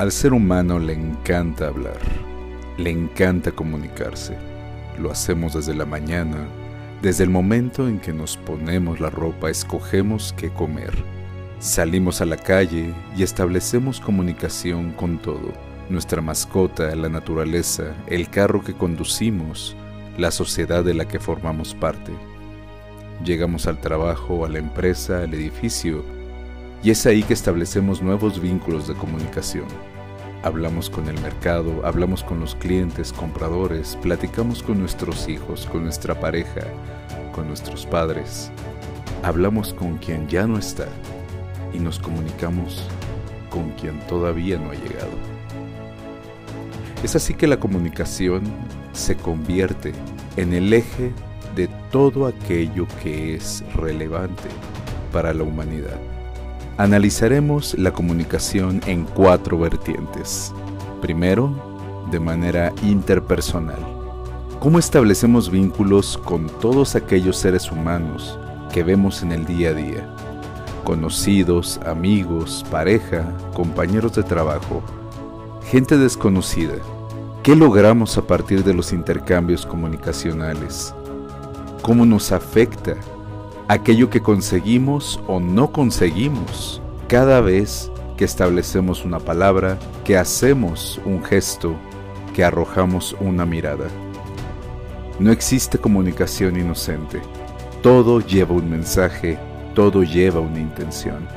Al ser humano le encanta hablar, le encanta comunicarse. Lo hacemos desde la mañana, desde el momento en que nos ponemos la ropa, escogemos qué comer. Salimos a la calle y establecemos comunicación con todo. Nuestra mascota, la naturaleza, el carro que conducimos, la sociedad de la que formamos parte. Llegamos al trabajo, a la empresa, al edificio, y es ahí que establecemos nuevos vínculos de comunicación. Hablamos con el mercado, hablamos con los clientes, compradores, platicamos con nuestros hijos, con nuestra pareja, con nuestros padres. Hablamos con quien ya no está y nos comunicamos con quien todavía no ha llegado. Es así que la comunicación se convierte en el eje de todo aquello que es relevante para la humanidad. Analizaremos la comunicación en cuatro vertientes. Primero, de manera interpersonal. ¿Cómo establecemos vínculos con todos aquellos seres humanos que vemos en el día a día? Conocidos, amigos, pareja, compañeros de trabajo, gente desconocida. ¿Qué logramos a partir de los intercambios comunicacionales? ¿Cómo nos afecta aquello que conseguimos o no conseguimos cada vez que establecemos una palabra, que hacemos un gesto, que arrojamos una mirada. No existe comunicación inocente. Todo lleva un mensaje, todo lleva una intención.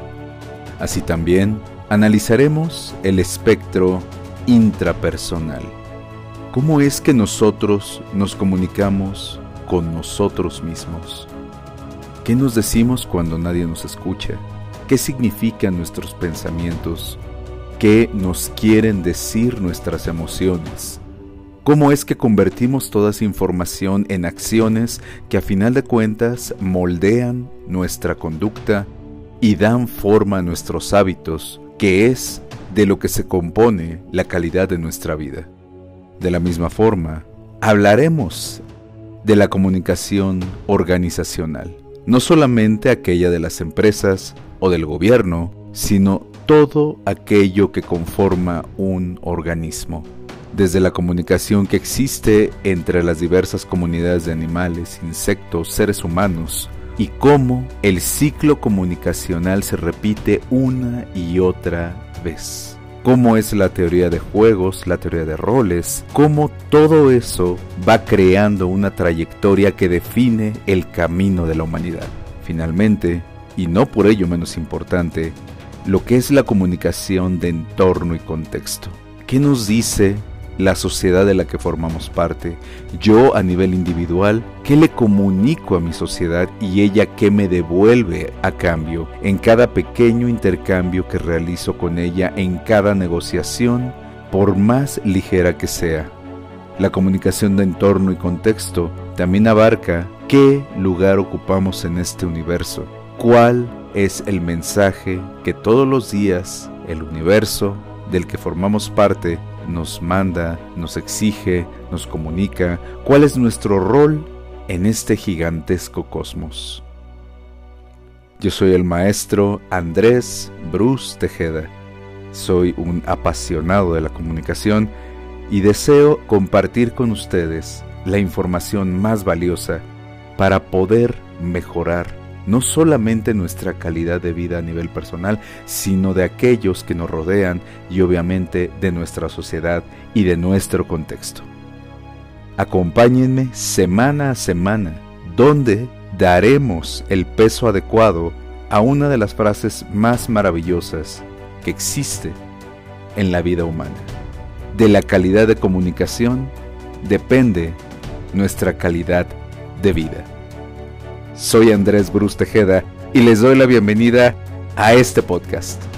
Así también analizaremos el espectro intrapersonal. ¿Cómo es que nosotros nos comunicamos con nosotros mismos? ¿Qué nos decimos cuando nadie nos escucha? ¿Qué significan nuestros pensamientos? ¿Qué nos quieren decir nuestras emociones? ¿Cómo es que convertimos toda esa información en acciones que a final de cuentas moldean nuestra conducta y dan forma a nuestros hábitos, que es de lo que se compone la calidad de nuestra vida? De la misma forma, hablaremos de la comunicación organizacional no solamente aquella de las empresas o del gobierno, sino todo aquello que conforma un organismo. Desde la comunicación que existe entre las diversas comunidades de animales, insectos, seres humanos, y cómo el ciclo comunicacional se repite una y otra vez cómo es la teoría de juegos, la teoría de roles, cómo todo eso va creando una trayectoria que define el camino de la humanidad. Finalmente, y no por ello menos importante, lo que es la comunicación de entorno y contexto. ¿Qué nos dice la sociedad de la que formamos parte, yo a nivel individual, qué le comunico a mi sociedad y ella qué me devuelve a cambio en cada pequeño intercambio que realizo con ella, en cada negociación, por más ligera que sea. La comunicación de entorno y contexto también abarca qué lugar ocupamos en este universo, cuál es el mensaje que todos los días el universo del que formamos parte nos manda, nos exige, nos comunica cuál es nuestro rol en este gigantesco cosmos. Yo soy el maestro Andrés Bruce Tejeda. Soy un apasionado de la comunicación y deseo compartir con ustedes la información más valiosa para poder mejorar no solamente nuestra calidad de vida a nivel personal, sino de aquellos que nos rodean y obviamente de nuestra sociedad y de nuestro contexto. Acompáñenme semana a semana, donde daremos el peso adecuado a una de las frases más maravillosas que existe en la vida humana. De la calidad de comunicación depende nuestra calidad de vida. Soy Andrés Bruce Tejeda y les doy la bienvenida a este podcast.